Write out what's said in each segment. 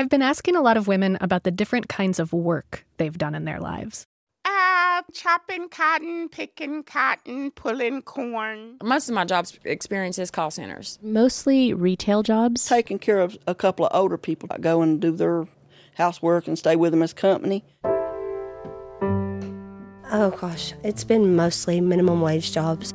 I've been asking a lot of women about the different kinds of work they've done in their lives. Uh, chopping cotton, picking cotton, pulling corn. Most of my jobs experience is call centers. Mostly retail jobs. Taking care of a couple of older people, I go and do their housework and stay with them as company. Oh gosh, it's been mostly minimum wage jobs.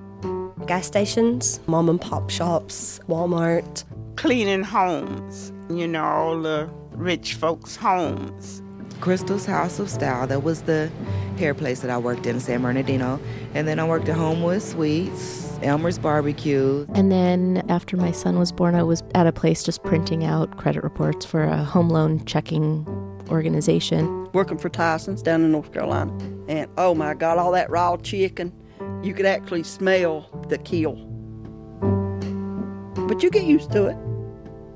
Gas stations, mom and pop shops, Walmart. Cleaning homes, you know, all the rich folks' homes. Crystal's House of Style, that was the hair place that I worked in, San Bernardino. And then I worked at Homewood Suites, Elmer's Barbecue. And then after my son was born, I was at a place just printing out credit reports for a home loan checking organization. Working for Tyson's down in North Carolina. And oh my God, all that raw chicken, you could actually smell the kill. But you get used to it.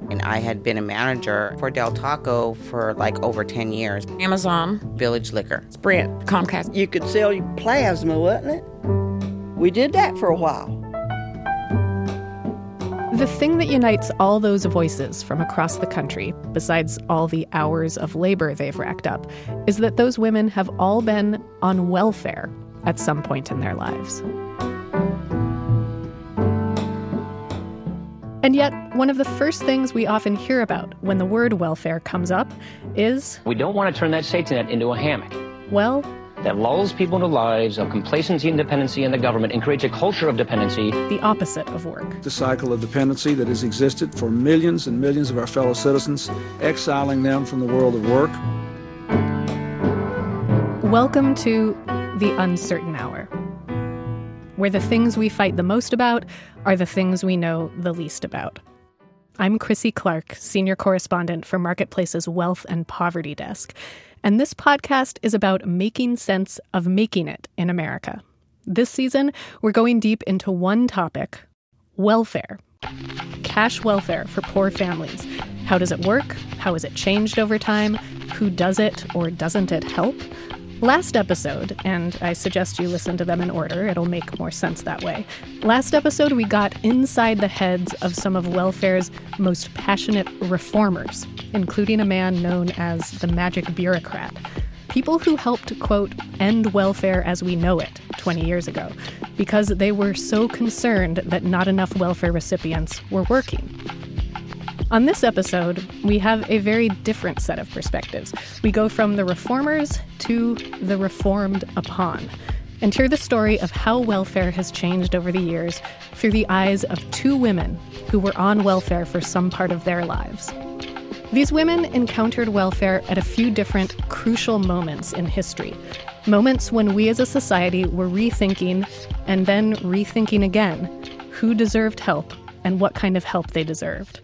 And I had been a manager for Del Taco for like over 10 years. Amazon, Village Liquor, Sprint, Comcast. You could sell you plasma, wasn't it? We did that for a while. The thing that unites all those voices from across the country, besides all the hours of labor they've racked up, is that those women have all been on welfare at some point in their lives. And yet, one of the first things we often hear about when the word welfare comes up is We don't want to turn that safety net into a hammock well, that lulls people into lives of complacency and dependency in the government and creates a culture of dependency. the opposite of work. The cycle of dependency that has existed for millions and millions of our fellow citizens, exiling them from the world of work. Welcome to the uncertain hour, where the things we fight the most about are the things we know the least about. I'm Krissy Clark, senior correspondent for Marketplace's Wealth and Poverty Desk, and this podcast is about making sense of making it in America. This season, we're going deep into one topic welfare. Cash welfare for poor families. How does it work? How has it changed over time? Who does it or doesn't it help? Last episode, and I suggest you listen to them in order, it'll make more sense that way. Last episode, we got inside the heads of some of welfare's most passionate reformers, including a man known as the Magic Bureaucrat. People who helped, quote, end welfare as we know it 20 years ago, because they were so concerned that not enough welfare recipients were working. On this episode, we have a very different set of perspectives. We go from the reformers to the reformed upon, and hear the story of how welfare has changed over the years through the eyes of two women who were on welfare for some part of their lives. These women encountered welfare at a few different crucial moments in history. Moments when we as a society were rethinking and then rethinking again who deserved help and what kind of help they deserved.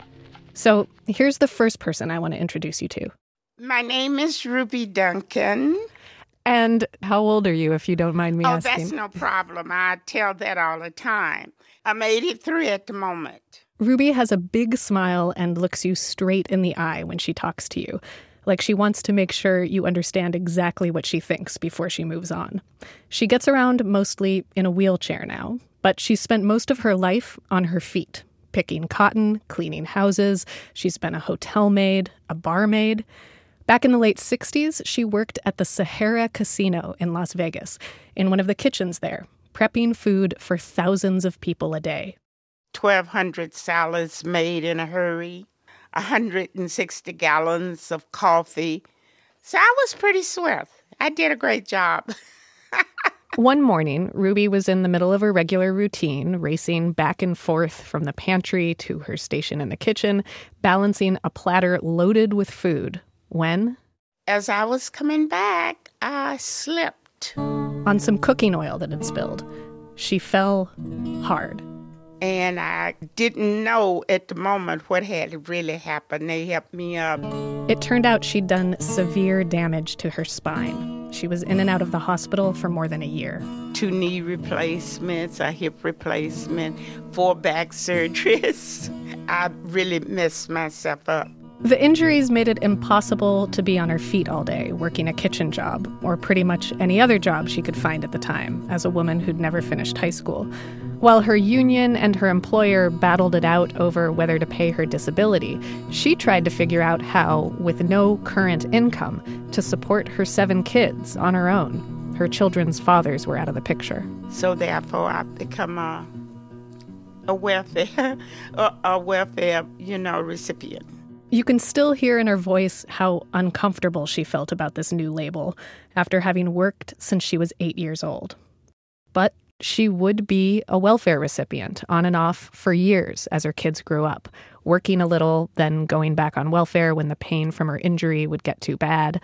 So here's the first person I want to introduce you to. My name is Ruby Duncan. And how old are you, if you don't mind me oh, asking? that's no problem. I tell that all the time. I'm 83 at the moment. Ruby has a big smile and looks you straight in the eye when she talks to you, like she wants to make sure you understand exactly what she thinks before she moves on. She gets around mostly in a wheelchair now, but she's spent most of her life on her feet, picking cotton, cleaning houses. She's been a hotel maid, a barmaid. Back in the late 60s, she worked at the Sahara Casino in Las Vegas, in one of the kitchens there, prepping food for thousands of people a day. 1,200 salads made in a hurry, 160 gallons of coffee. So I was pretty swift. I did a great job. One morning, Ruby was in the middle of her regular routine, racing back and forth from the pantry to her station in the kitchen, balancing a platter loaded with food, when, As I was coming back, I slipped. on some cooking oil that had spilled, she fell hard. And I didn't know at the moment what had really happened. They helped me up. It turned out she'd done severe damage to her spine. She was in and out of the hospital for more than a year. Two knee replacements, a hip replacement, four back surgeries. I really messed myself up. The injuries made it impossible to be on her feet all day, working a kitchen job, or pretty much any other job she could find at the time, as a woman who'd never finished high school. While her union and her employer battled it out over whether to pay her disability, she tried to figure out how, with no current income, to support her seven kids on her own. Her children's fathers were out of the picture. So therefore, I become a a welfare a, a welfare you know recipient. You can still hear in her voice how uncomfortable she felt about this new label after having worked since she was eight years old. But she would be a welfare recipient on and off for years as her kids grew up, working a little, then going back on welfare when the pain from her injury would get too bad.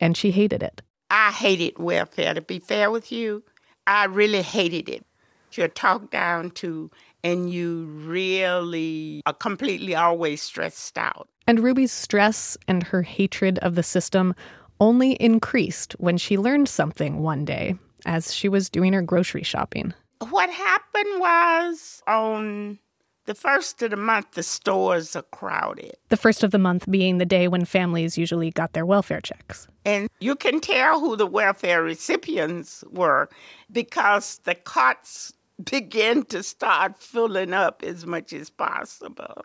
And she hated it. I hated welfare, to be fair with you. I really hated it. You're talked down to, and you really are completely always stressed out. And Ruby's stress and her hatred of the system only increased when she learned something one day as she was doing her grocery shopping. What happened was on the first of the month, the stores are crowded. The first of the month being the day when families usually got their welfare checks. And you can tell who the welfare recipients were because the carts begin to start filling up as much as possible.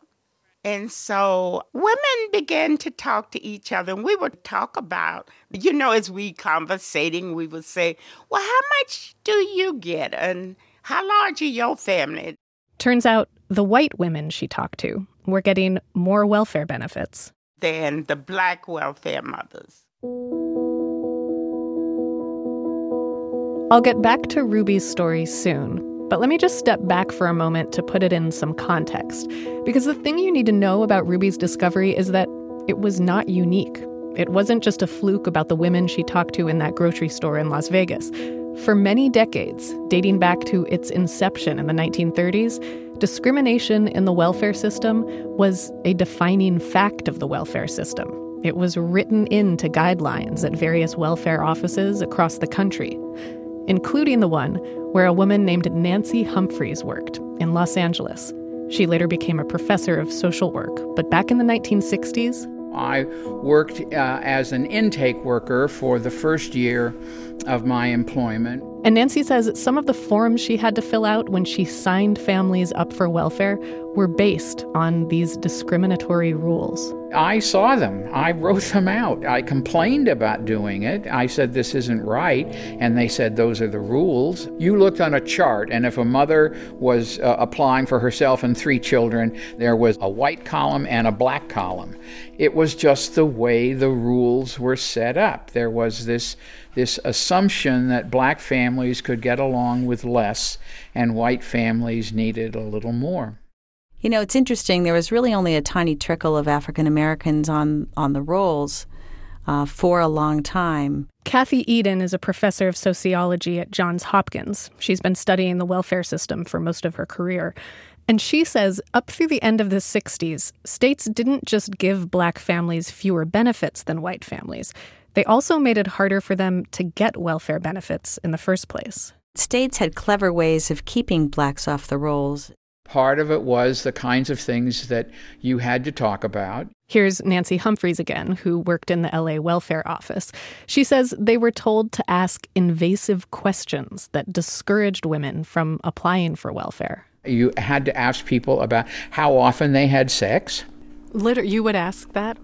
And so women began to talk to each other, and we would talk about, you know, as we conversating, we would say, Well, how much do you get? And how large are your family? Turns out the white women she talked to were getting more welfare benefits than the black welfare mothers. I'll get back to Ruby's story soon, but let me just step back for a moment to put it in some context. Because the thing you need to know about Ruby's discovery is that it was not unique. It wasn't just a fluke about the women she talked to in that grocery store in Las Vegas. For many decades, dating back to its inception in the 1930s, discrimination in the welfare system was a defining fact of the welfare system. It was written into guidelines at various welfare offices across the country including the one where a woman named Nancy Humphreys worked in Los Angeles. She later became a professor of social work, but back in the 1960s, I worked uh, as an intake worker for the first year of my employment. And Nancy says some of the forms she had to fill out when she signed families up for welfare were based on these discriminatory rules. I saw them. I wrote them out. I complained about doing it. I said, This isn't right. And they said, Those are the rules. You looked on a chart, and if a mother was uh, applying for herself and three children, there was a white column and a black column. It was just the way the rules were set up. There was this, this assumption that black families could get along with less and white families needed a little more. You know, it's interesting. There was really only a tiny trickle of African Americans on on the rolls uh, for a long time. Kathy Edin is a professor of sociology at Johns Hopkins. She's been studying the welfare system for most of her career. And she says up through the end of the 60s, states didn't just give black families fewer benefits than white families. They also made it harder for them to get welfare benefits in the first place. States had clever ways of keeping blacks off the rolls. Part of it was the kinds of things that you had to talk about. Here's Nancy Humphreys again, who worked in the LA Welfare Office. She says they were told to ask invasive questions that discouraged women from applying for welfare. You had to ask people about how often they had sex. Liter- you would ask that?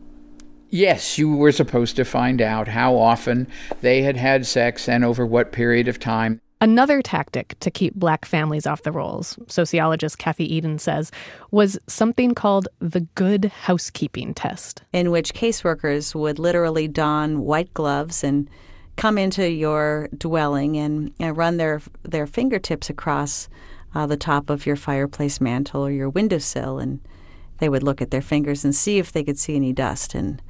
Yes, you were supposed to find out how often they had had sex and over what period of time. Another tactic to keep black families off the rolls, sociologist Kathy Edin says, was something called the good housekeeping test. In which caseworkers would literally don white gloves and come into your dwelling and, and run their, their fingertips across uh, the top of your fireplace mantle or your windowsill. And they would look at their fingers and see if they could see any dust. And,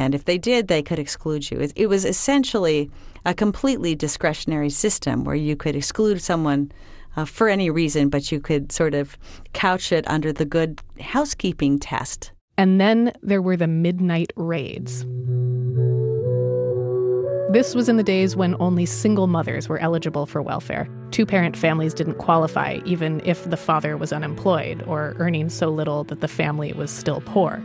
and if they did, they could exclude you. It, was essentially a completely discretionary system where you could exclude someone uh, for any reason, but you could sort of couch it under the good housekeeping test. And then there were the midnight raids. This was in the days when only single mothers were eligible for welfare. Two parent families didn't qualify, even if the father was unemployed or earning so little that the family was still poor.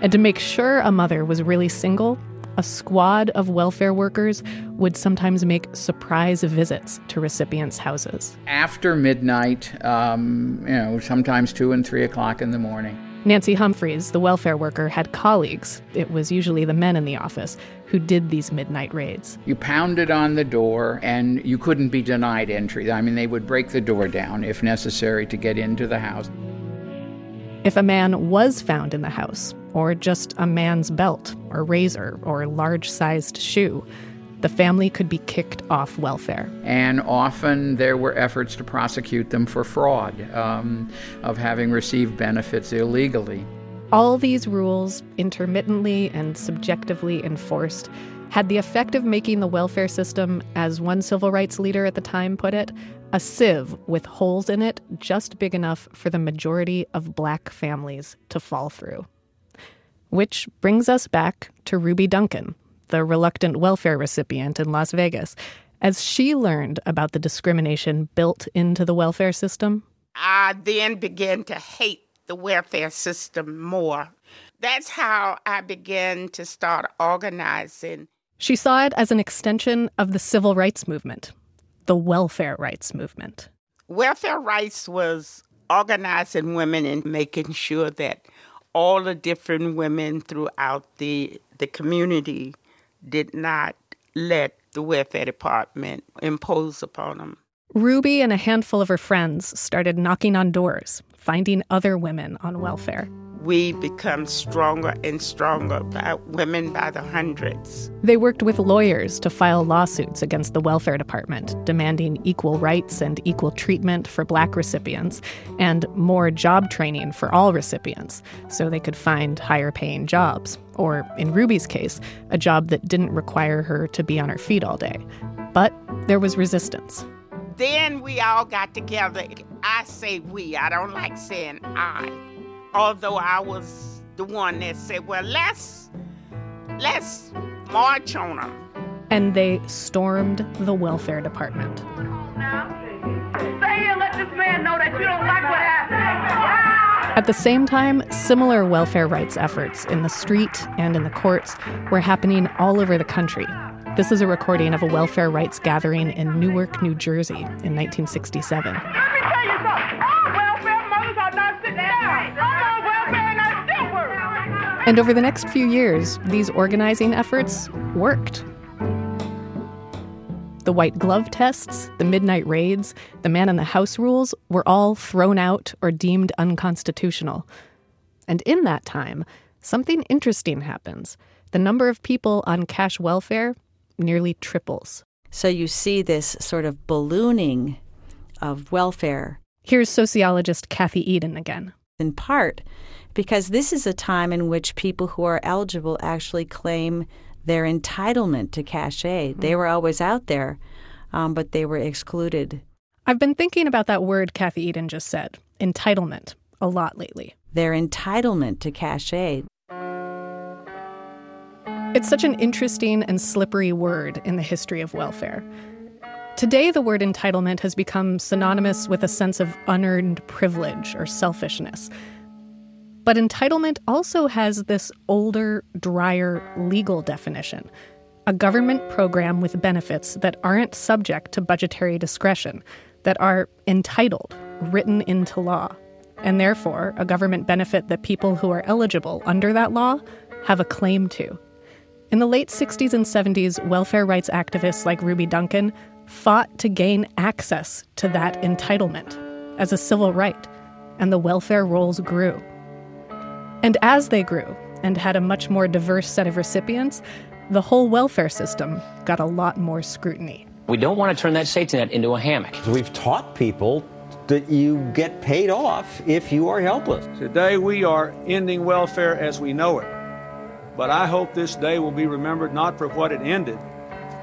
And to make sure a mother was really single, a squad of welfare workers would sometimes make surprise visits to recipients' houses. After midnight, um, you know, sometimes two and three o'clock in the morning. Nancy Humphreys, the welfare worker, had colleagues, it was usually the men in the office, who did these midnight raids. You pounded on the door and you couldn't be denied entry. I mean, they would break the door down if necessary to get into the house. If a man was found in the house, or just a man's belt, or razor, or large sized shoe, the family could be kicked off welfare. And often there were efforts to prosecute them for fraud, um, of having received benefits illegally. All these rules, intermittently and subjectively enforced, had the effect of making the welfare system, as one civil rights leader at the time put it, a sieve with holes in it just big enough for the majority of black families to fall through. Which brings us back to Ruby Duncan, the reluctant welfare recipient in Las Vegas. As she learned about the discrimination built into the welfare system, I then began to hate the welfare system more. That's how I began to start organizing. She saw it as an extension of the civil rights movement, the welfare rights movement. Welfare rights was organizing women and making sure that all the different women throughout the the community did not let the welfare department impose upon them. Ruby and a handful of her friends started knocking on doors, finding other women on welfare we become stronger and stronger by women by the hundreds. They worked with lawyers to file lawsuits against the welfare department, demanding equal rights and equal treatment for black recipients and more job training for all recipients so they could find higher paying jobs. Or, in Ruby's case, a job that didn't require her to be on her feet all day. But there was resistance. Then we all got together. I say we, I don't like saying I although I was the one that said, well, let's, let's march on them. And they stormed the welfare department. At the same time, similar welfare rights efforts in the street and in the courts were happening all over the country. This is a recording of a welfare rights gathering in Newark, New Jersey in 1967. And over the next few years, these organizing efforts worked. The white glove tests, the midnight raids, the man in the house rules were all thrown out or deemed unconstitutional. And in that time, something interesting happens. The number of people on cash welfare nearly triples. So you see this sort of ballooning of welfare. Here's sociologist Kathy Edin again. In part, because this is a time in which people who are eligible actually claim their entitlement to cash aid. They were always out there, um, but they were excluded. I've been thinking about that word Kathy Edin just said, entitlement, a lot lately. Their entitlement to cash aid. It's such an interesting and slippery word in the history of welfare. Today, the word entitlement has become synonymous with a sense of unearned privilege or selfishness. But entitlement also has this older, drier legal definition a government program with benefits that aren't subject to budgetary discretion, that are entitled, written into law, and therefore a government benefit that people who are eligible under that law have a claim to. In the late 60s and 70s, welfare rights activists like Ruby Duncan fought to gain access to that entitlement as a civil right, and the welfare rolls grew. And as they grew and had a much more diverse set of recipients, the whole welfare system got a lot more scrutiny. We don't want to turn that safety net into a hammock. We've taught people that you get paid off if you are helpless. Today we are ending welfare as we know it. But I hope this day will be remembered not for what it ended,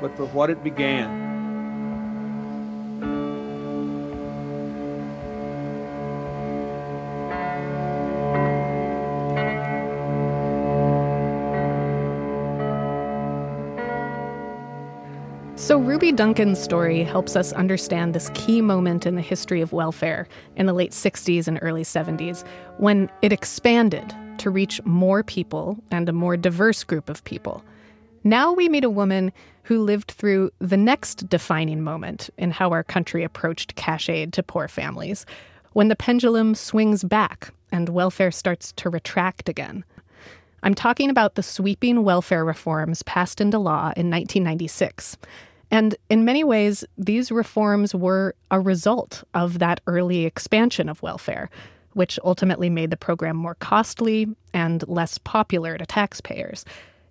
but for what it began. So, Ruby Duncan's story helps us understand this key moment in the history of welfare in the late 60s and early 70s when it expanded to reach more people and a more diverse group of people. Now we meet a woman who lived through the next defining moment in how our country approached cash aid to poor families, when the pendulum swings back and welfare starts to retract again. I'm talking about the sweeping welfare reforms passed into law in 1996. And in many ways, these reforms were a result of that early expansion of welfare, which ultimately made the program more costly and less popular to taxpayers.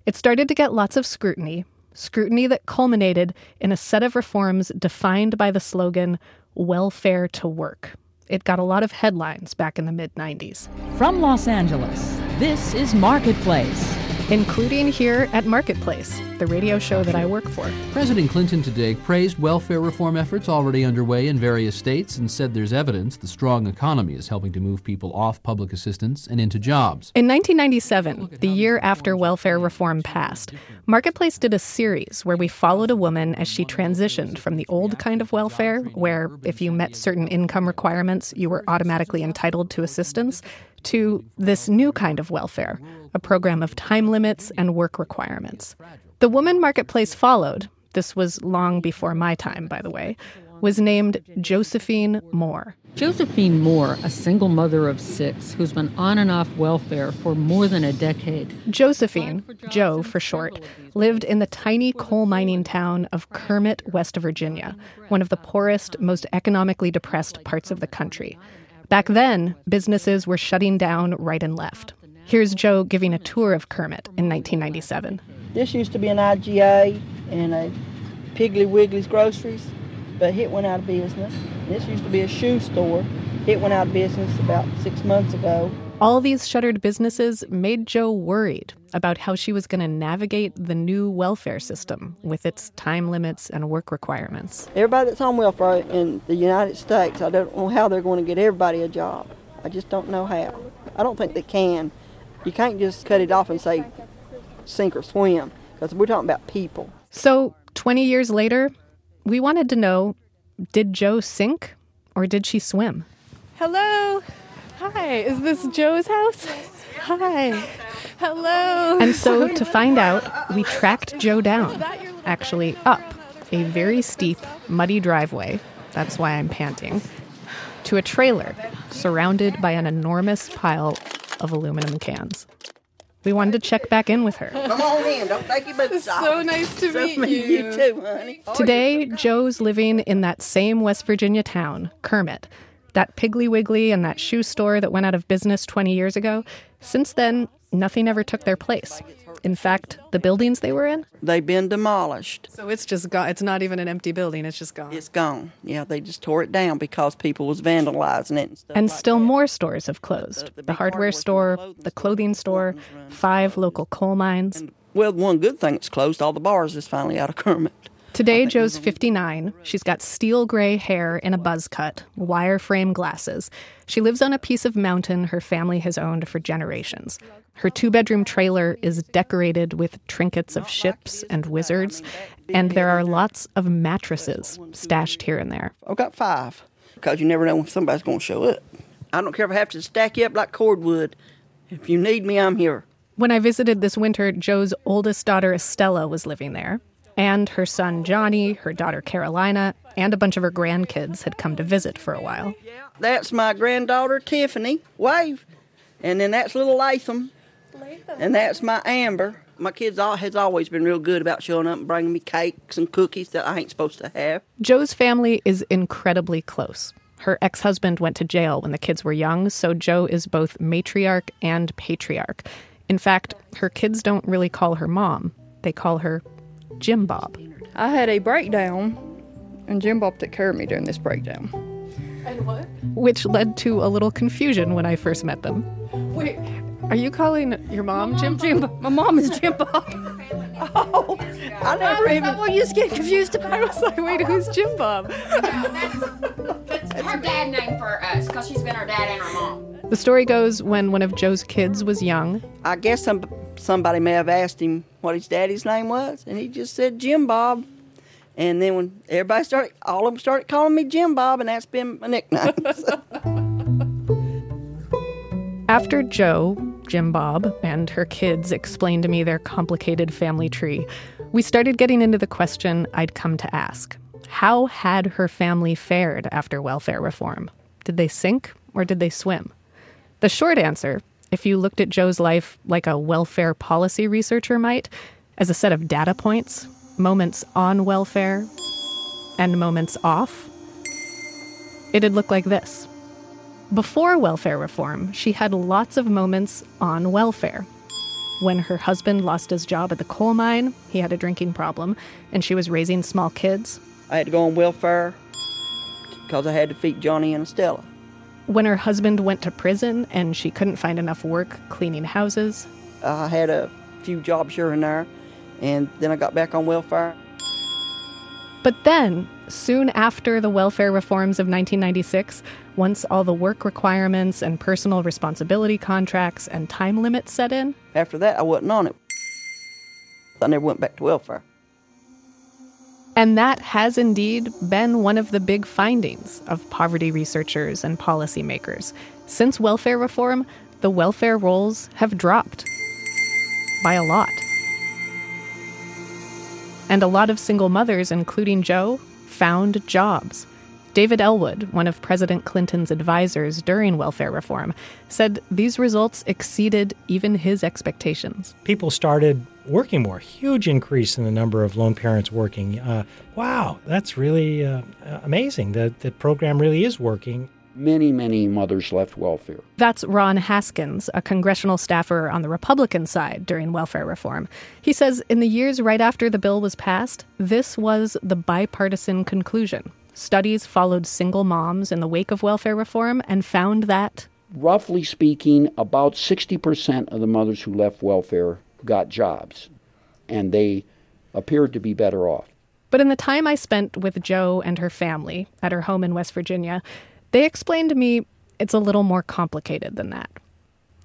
It started to get lots of scrutiny, scrutiny that culminated in a set of reforms defined by the slogan, welfare to work. It got a lot of headlines back in the mid 90s. From Los Angeles, this is Marketplace including here at Marketplace, the radio show that I work for. President Clinton today praised welfare reform efforts already underway in various states and said there's evidence the strong economy is helping to move people off public assistance and into jobs. In 1997, the year after welfare reform passed, Marketplace did a series where we followed a woman as she transitioned from the old kind of welfare, where if you met certain income requirements, you were automatically entitled to assistance, to this new kind of welfare, a program of time limits and work requirements. The woman Marketplace followed, this was long before my time, by the way, was named Josephine Moore. Josephine Moore, a single mother of six who's been on and off welfare for more than a decade. Josephine, Joe for short, lived in the tiny coal mining town of Kermit, West Virginia, one of the poorest, most economically depressed parts of the country. Back then, businesses were shutting down right and left. Here's Joe giving a tour of Kermit in 1997. This used to be an IGA and a Piggly Wiggly's Groceries, but it went out of business. This used to be a shoe store. It went out of business about six months ago. All these shuttered businesses made Joe worried about how she was going to navigate the new welfare system with its time limits and work requirements. Everybody that's on welfare in the United States, I don't know how they're going to get everybody a job. I just don't know how. I don't think they can. You can't just cut it off and say sink or swim because we're talking about people. So, 20 years later, we wanted to know did Joe sink or did she swim? Hello. Hi, is this Joe's house? Hi. Hello. And so, to find out, we tracked Joe down, actually up a very steep, muddy driveway. That's why I'm panting. To a trailer surrounded by an enormous pile of aluminum cans. We wanted to check back in with her. Come on in. Don't take your boots off. So nice to so meet you. you. too, honey. Oh, Today, Joe's living in that same West Virginia town, Kermit. That Piggly Wiggly and that shoe store that went out of business 20 years ago. Since then, nothing ever took their place. In fact, the buildings they were in, they've been demolished. So it's just gone. It's not even an empty building. It's just gone. It's gone. Yeah, they just tore it down because people was vandalizing it. And, stuff and like still that. more stores have closed. The, hardware store, the clothing store, five local coal mines. Well, one good thing that's closed, all the bars is finally out of Kermit. Today, Joe's 59. She's got steel gray hair in a buzz cut, wireframe glasses. She lives on a piece of mountain her family has owned for generations. Her two bedroom trailer is decorated with trinkets of ships and wizards, and there are lots of mattresses stashed here and there. I've got five because you never know when somebody's going to show up. I don't care if I have to stack you up like cordwood. If you need me, I'm here. When I visited this winter, Joe's oldest daughter, Estella, was living there. And her son Johnny, her daughter Carolina, and a bunch of her grandkids had come to visit for a while. That's my granddaughter Tiffany. Wave. And then that's little Latham. And that's my Amber. My kids all has always been real good about showing up and bringing me cakes and cookies that I ain't supposed to have. Joe's family is incredibly close. Her ex husband went to jail when the kids were young, so Joe is both matriarch and patriarch. In fact, her kids don't really call her mom, they call her Jim Bob. I had a breakdown, and Jim Bob took care of me during this breakdown. And what? Which led to a little confusion when I first met them. Wait, are you calling your mom Jim? Jim, my mom is Jim Bob. oh, I never I even. Well, you just get confused about. I was like, wait, who's Jim Bob? That's her dad name for us because she's been our dad and our mom. The story goes when one of Joe's kids was young, I guess some somebody may have asked him what his daddy's name was, and he just said Jim Bob. And then when everybody started, all of them started calling me Jim Bob, and that's been my nickname. After Joe Jim Bob, and her kids explained to me their complicated family tree, we started getting into the question I'd come to ask How had her family fared after welfare reform? Did they sink or did they swim? The short answer, if you looked at Joe's life like a welfare policy researcher might, as a set of data points, moments on welfare and moments off, it'd look like this. Before welfare reform, she had lots of moments on welfare. When her husband lost his job at the coal mine, he had a drinking problem, and she was raising small kids. I had to go on welfare because I had to feed Johnny and Estella. When her husband went to prison and she couldn't find enough work cleaning houses. I had a few jobs here and there, and then I got back on welfare. But then, soon after the welfare reforms of 1996, once all the work requirements and personal responsibility contracts and time limits set in, After that, I wasn't on it. I never went back to welfare. And that has indeed been one of the big findings of poverty researchers and policymakers. Since welfare reform, the welfare rolls have dropped by a lot. And a lot of single mothers, including Joe, found jobs. David Ellwood, one of President Clinton's advisors during welfare reform, said these results exceeded even his expectations. People started working more, huge increase in the number of lone parents working. Uh, wow, that's really uh, amazing. The, the program really is working. Many, many mothers left welfare. That's Ron Haskins, a congressional staffer on the Republican side during welfare reform. He says in the years right after the bill was passed, this was the bipartisan conclusion. Studies followed single moms in the wake of welfare reform and found that, Roughly speaking, about 60% of the mothers who left welfare got jobs, and they appeared to be better off. But in the time I spent with Joe and her family at her home in West Virginia, they explained to me it's a little more complicated than that.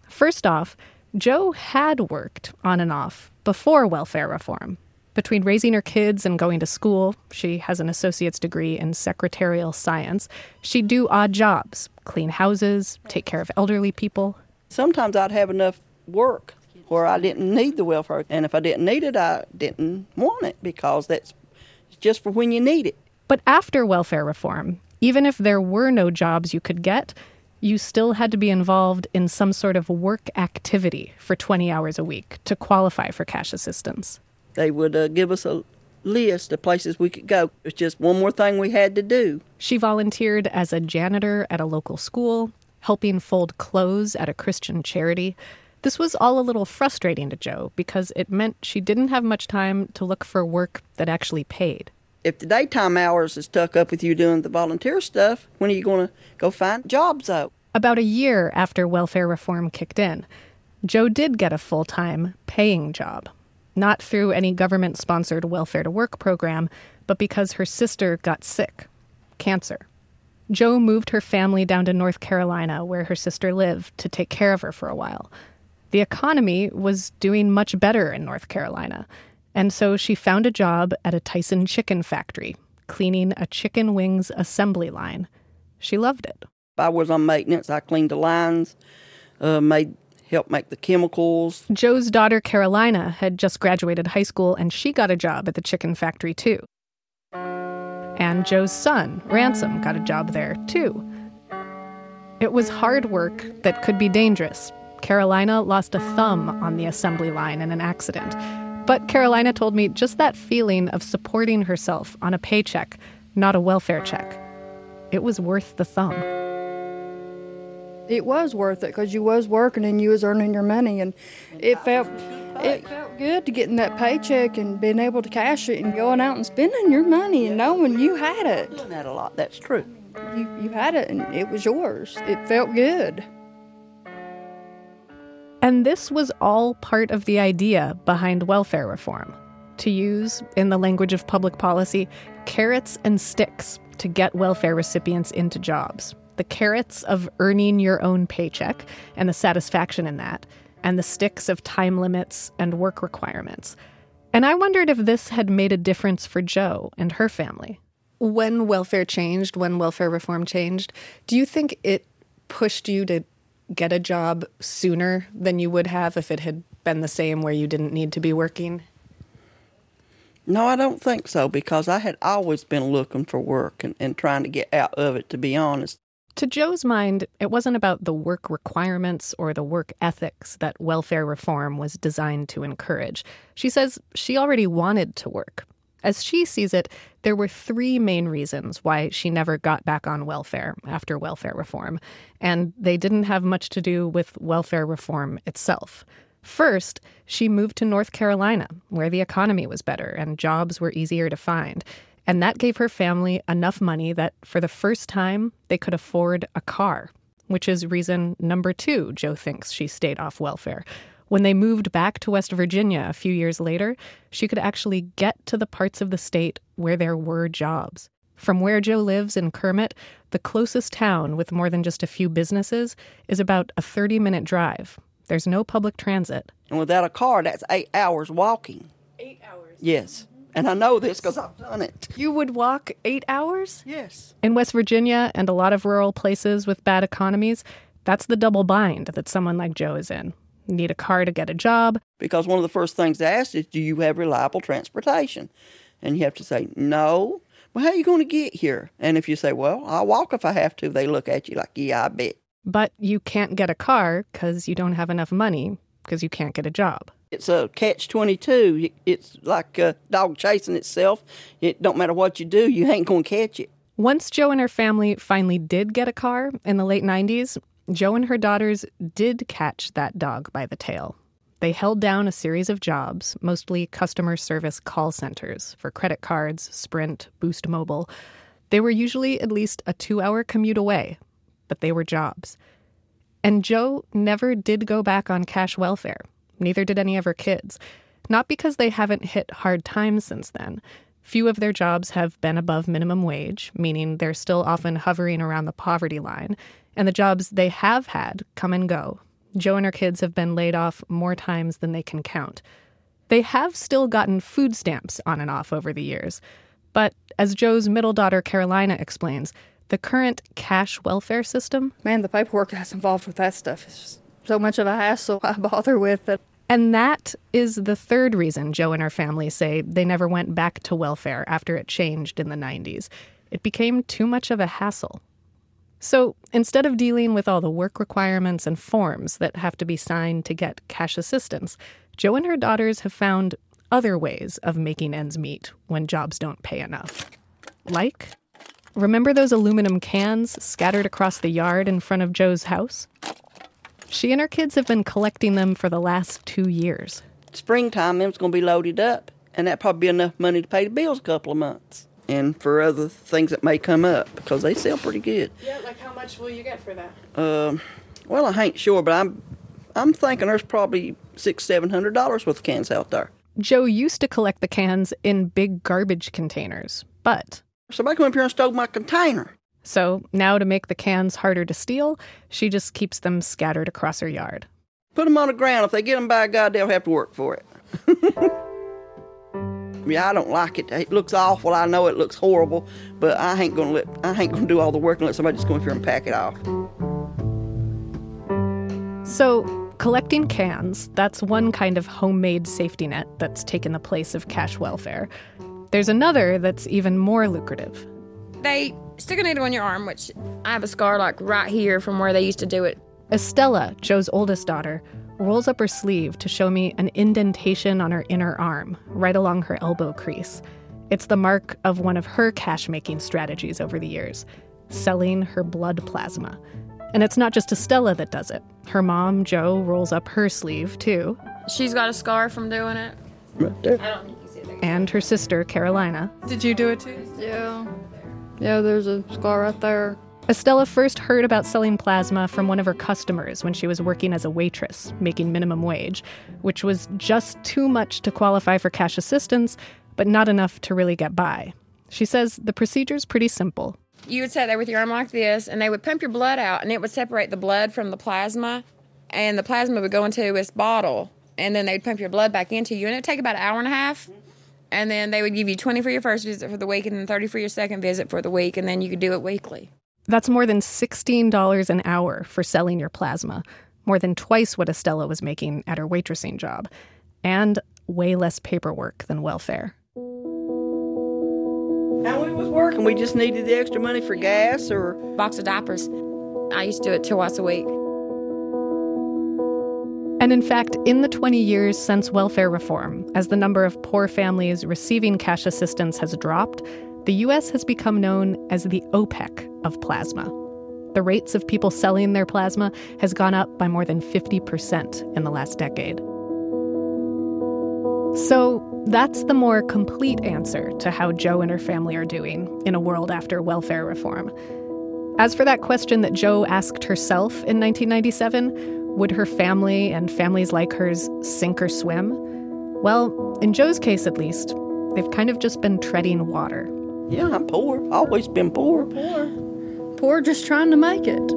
First off, Joe had worked on and off before welfare reform. Between raising her kids and going to school, she has an associate's degree in secretarial science. She'd do odd jobs clean houses, take care of elderly people. Sometimes I'd have enough work where I didn't need the welfare, and if I didn't need it, I didn't want it because that's just for when you need it. But after welfare reform, even if there were no jobs you could get, you still had to be involved in some sort of work activity for 20 hours a week to qualify for cash assistance. They would uh, give us a list of places we could go. It's just one more thing we had to do. She volunteered as a janitor at a local school, helping fold clothes at a Christian charity. This was all a little frustrating to Joe because it meant she didn't have much time to look for work that actually paid. If the daytime hours is stuck up with you doing the volunteer stuff, when are you going to go find jobs though? About a year after welfare reform kicked in, Joe did get a full time paying job. Not through any government sponsored welfare to work program, but because her sister got sick cancer. Joe moved her family down to North Carolina, where her sister lived, to take care of her for a while. The economy was doing much better in North Carolina, and so she found a job at a Tyson chicken factory, cleaning a chicken wings assembly line. She loved it. I was on maintenance. I cleaned the lines, uh, made helped make the chemicals. Joe's daughter Carolina had just graduated high school and she got a job at the chicken factory too. And Joe's son, Ransom, got a job there too. It was hard work that could be dangerous. Carolina lost a thumb on the assembly line in an accident. But Carolina told me just that feeling of supporting herself on a paycheck, not a welfare check, it was worth the thumb. It was worth it because you was working and you was earning your money, and it felt it felt good to getting that paycheck and being able to cash it and going out and spending your money and knowing you had it. Doing that a lot. That's true. You you had it and it was yours. It felt good. And this was all part of the idea behind welfare reform to use, in the language of public policy, carrots and sticks to get welfare recipients into jobs. The carrots of earning your own paycheck and the satisfaction in that, and the sticks of time limits and work requirements. And I wondered if this had made a difference for Joe and her family. When welfare changed, when welfare reform changed, do you think it pushed you to get a job sooner than you would have if it had been the same where you didn't need to be working? No, I don't think so because I had always been looking for work and, and trying to get out of it, to be honest. To Joe's mind, it wasn't about the work requirements or the work ethics that welfare reform was designed to encourage. She says she already wanted to work. As she sees it, there were three main reasons why she never got back on welfare after welfare reform, and they didn't have much to do with welfare reform itself. First, she moved to North Carolina, where the economy was better and jobs were easier to find. And that gave her family enough money that for the first time, they could afford a car, which is reason number two Joe thinks she stayed off welfare. When they moved back to West Virginia a few years later, she could actually get to the parts of the state where there were jobs. From where Joe lives in Kermit, the closest town with more than just a few businesses is about a 30 minute drive. There's no public transit. And without a car, that's eight hours walking. Eight hours? Yes. And I know this because I've done it. You would walk eight hours? Yes. In West Virginia and a lot of rural places with bad economies, that's the double bind that someone like Joe is in. You need a car to get a job. Because one of the first things they ask is, Do you have reliable transportation? And you have to say, No. Well, how are you going to get here? And if you say, Well, I'll walk if I have to, they look at you like, Yeah, I bet. But you can't get a car because you don't have enough money because you can't get a job. It's a catch 22. It's like a dog chasing itself. It don't matter what you do, you ain't going to catch it. Once Joe and her family finally did get a car in the late 90s, Joe and her daughters did catch that dog by the tail. They held down a series of jobs, mostly customer service call centers for credit cards, Sprint, Boost Mobile. They were usually at least a two hour commute away, but they were jobs. And Joe never did go back on cash welfare. Neither did any of her kids. Not because they haven't hit hard times since then. Few of their jobs have been above minimum wage, meaning they're still often hovering around the poverty line. And the jobs they have had come and go. Joe and her kids have been laid off more times than they can count. They have still gotten food stamps on and off over the years. But as Joe's middle daughter, Carolina, explains, the current cash welfare system. Man, the paperwork that's involved with that stuff is just so much of a hassle I bother with it. And that is the third reason Joe and her family say they never went back to welfare after it changed in the 90s. It became too much of a hassle. So instead of dealing with all the work requirements and forms that have to be signed to get cash assistance, Joe and her daughters have found other ways of making ends meet when jobs don't pay enough. Like, remember those aluminum cans scattered across the yard in front of Joe's house? She and her kids have been collecting them for the last two years. Springtime, them's going to be loaded up, and that probably be enough money to pay the bills a couple of months and for other things that may come up because they sell pretty good. Yeah, like how much will you get for that? Um, well, I ain't sure, but I'm I'm thinking there's probably six, seven hundred dollars worth of cans out there. Joe used to collect the cans in big garbage containers, but somebody come up here and stole my container. So now, to make the cans harder to steal, she just keeps them scattered across her yard. Put them on the ground. If they get them by God, they'll have to work for it. yeah, I don't like it. It looks awful. I know it looks horrible, but I ain't gonna let I ain't gonna do all the work and let somebody just go in here and pack it off. So, collecting cans, that's one kind of homemade safety net that's taken the place of cash welfare. There's another that's even more lucrative. They stick a needle in your arm, which I have a scar like right here from where they used to do it. Estella, Joe's oldest daughter, rolls up her sleeve to show me an indentation on her inner arm, right along her elbow crease. It's the mark of one of her cash making strategies over the years selling her blood plasma. And it's not just Estella that does it. Her mom, Joe, rolls up her sleeve, too. She's got a scar from doing it. Right there. I don't think you see it. And her sister, Carolina. Did you do it too? Yeah. Yeah, there's a scar right there. Estella first heard about selling plasma from one of her customers when she was working as a waitress, making minimum wage, which was just too much to qualify for cash assistance, but not enough to really get by. She says the procedure's pretty simple. You would sit there with your arm like this, and they would pump your blood out, and it would separate the blood from the plasma, and the plasma would go into this bottle, and then they'd pump your blood back into you, and it would take about an hour and a half. And then they would give you 20 for your first visit for the week, and then 30 for your second visit for the week, and then you could do it weekly. That's more than $16 an hour for selling your plasma, more than twice what Estella was making at her waitressing job, and way less paperwork than welfare. How we was working, we just needed the extra money for gas or box of diapers. I used to do it twice a week. And in fact, in the 20 years since welfare reform, as the number of poor families receiving cash assistance has dropped, the U.S. has become known as the OPEC of plasma. The rates of people selling their plasma has gone up by more than 50% in the last decade. So that's the more complete answer to how Joe and her family are doing in a world after welfare reform. As for that question that Joe asked herself in 1997, would her family and families like hers sink or swim? Well, in Joe's case at least, they've kind of just been treading water. Yeah, I'm poor. Always been poor. Poor. Poor just trying to make it.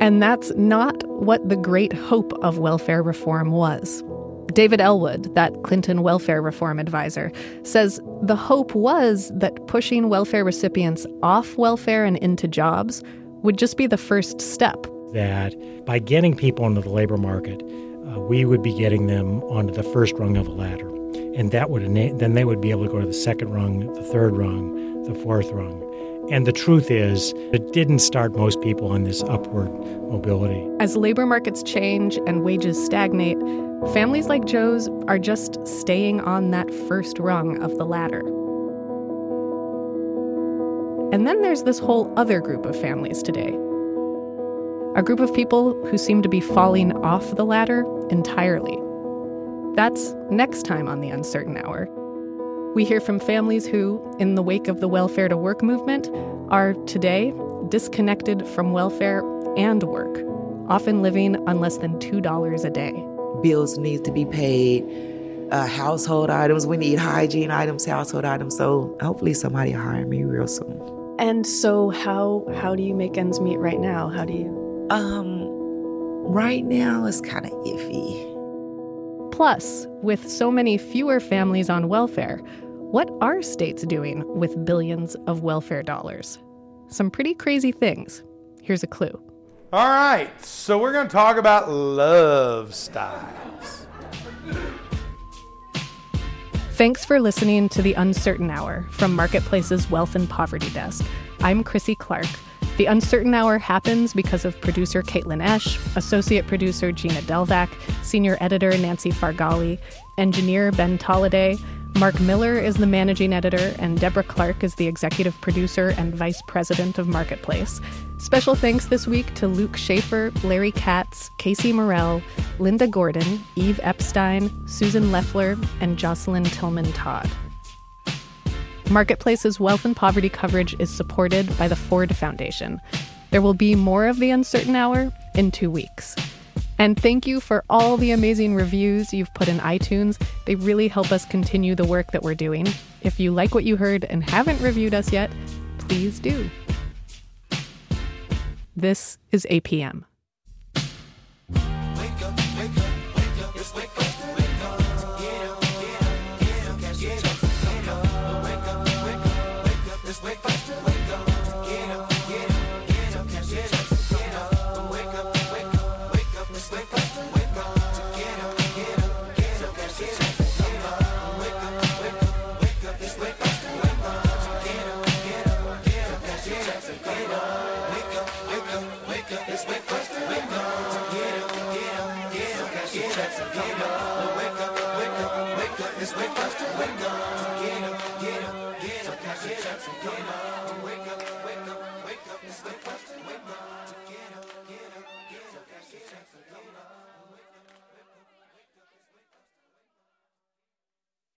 And that's not what the great hope of welfare reform was. David Ellwood, that Clinton welfare reform advisor, says the hope was that pushing welfare recipients off welfare and into jobs would just be the first step. That by getting people into the labor market, uh, we would be getting them onto the first rung of a ladder. And that would then they would be able to go to the second rung, the third rung, the fourth rung. And the truth is, it didn't start most people on this upward mobility. As labor markets change and wages stagnate, families like Joe's are just staying on that first rung of the ladder. And then there's this whole other group of families today. A group of people who seem to be falling off the ladder entirely. That's next time on The Uncertain Hour. We hear from families who, in the wake of the welfare to work movement, are today disconnected from welfare and work, often living on less than $2 a day. Bills need to be paid, uh, household items. We need hygiene items, household items. So hopefully somebody hire me real soon. And so how how do you make ends meet right now? How do you Um right now it's kind of iffy. Plus, with so many fewer families on welfare, what are states doing with billions of welfare dollars? Some pretty crazy things. Here's a clue. All right, so we're going to talk about love styles. Thanks for listening to The Uncertain Hour from Marketplace's Wealth and Poverty Desk. I'm Krissy Clark. The Uncertain Hour happens because of producer Caitlin Esch, associate producer Gina Delvac, senior editor Nancy Farghalli, engineer Ben Tolliday, Mark Miller is the managing editor, and Deborah Clark is the executive producer and vice president of Marketplace. Special thanks this week to Luke Shaefer, Larry Katz, Casey Morell, Linda Gordon, Eve Epstein, Susan Leffler, and Jocelyn Tillman Todd. Marketplace's wealth and poverty coverage is supported by the Ford Foundation. There will be more of The Uncertain Hour in two weeks. And thank you for all the amazing reviews you've put in iTunes. They really help us continue the work that we're doing. If you like what you heard and haven't reviewed us yet, please do. This is APM.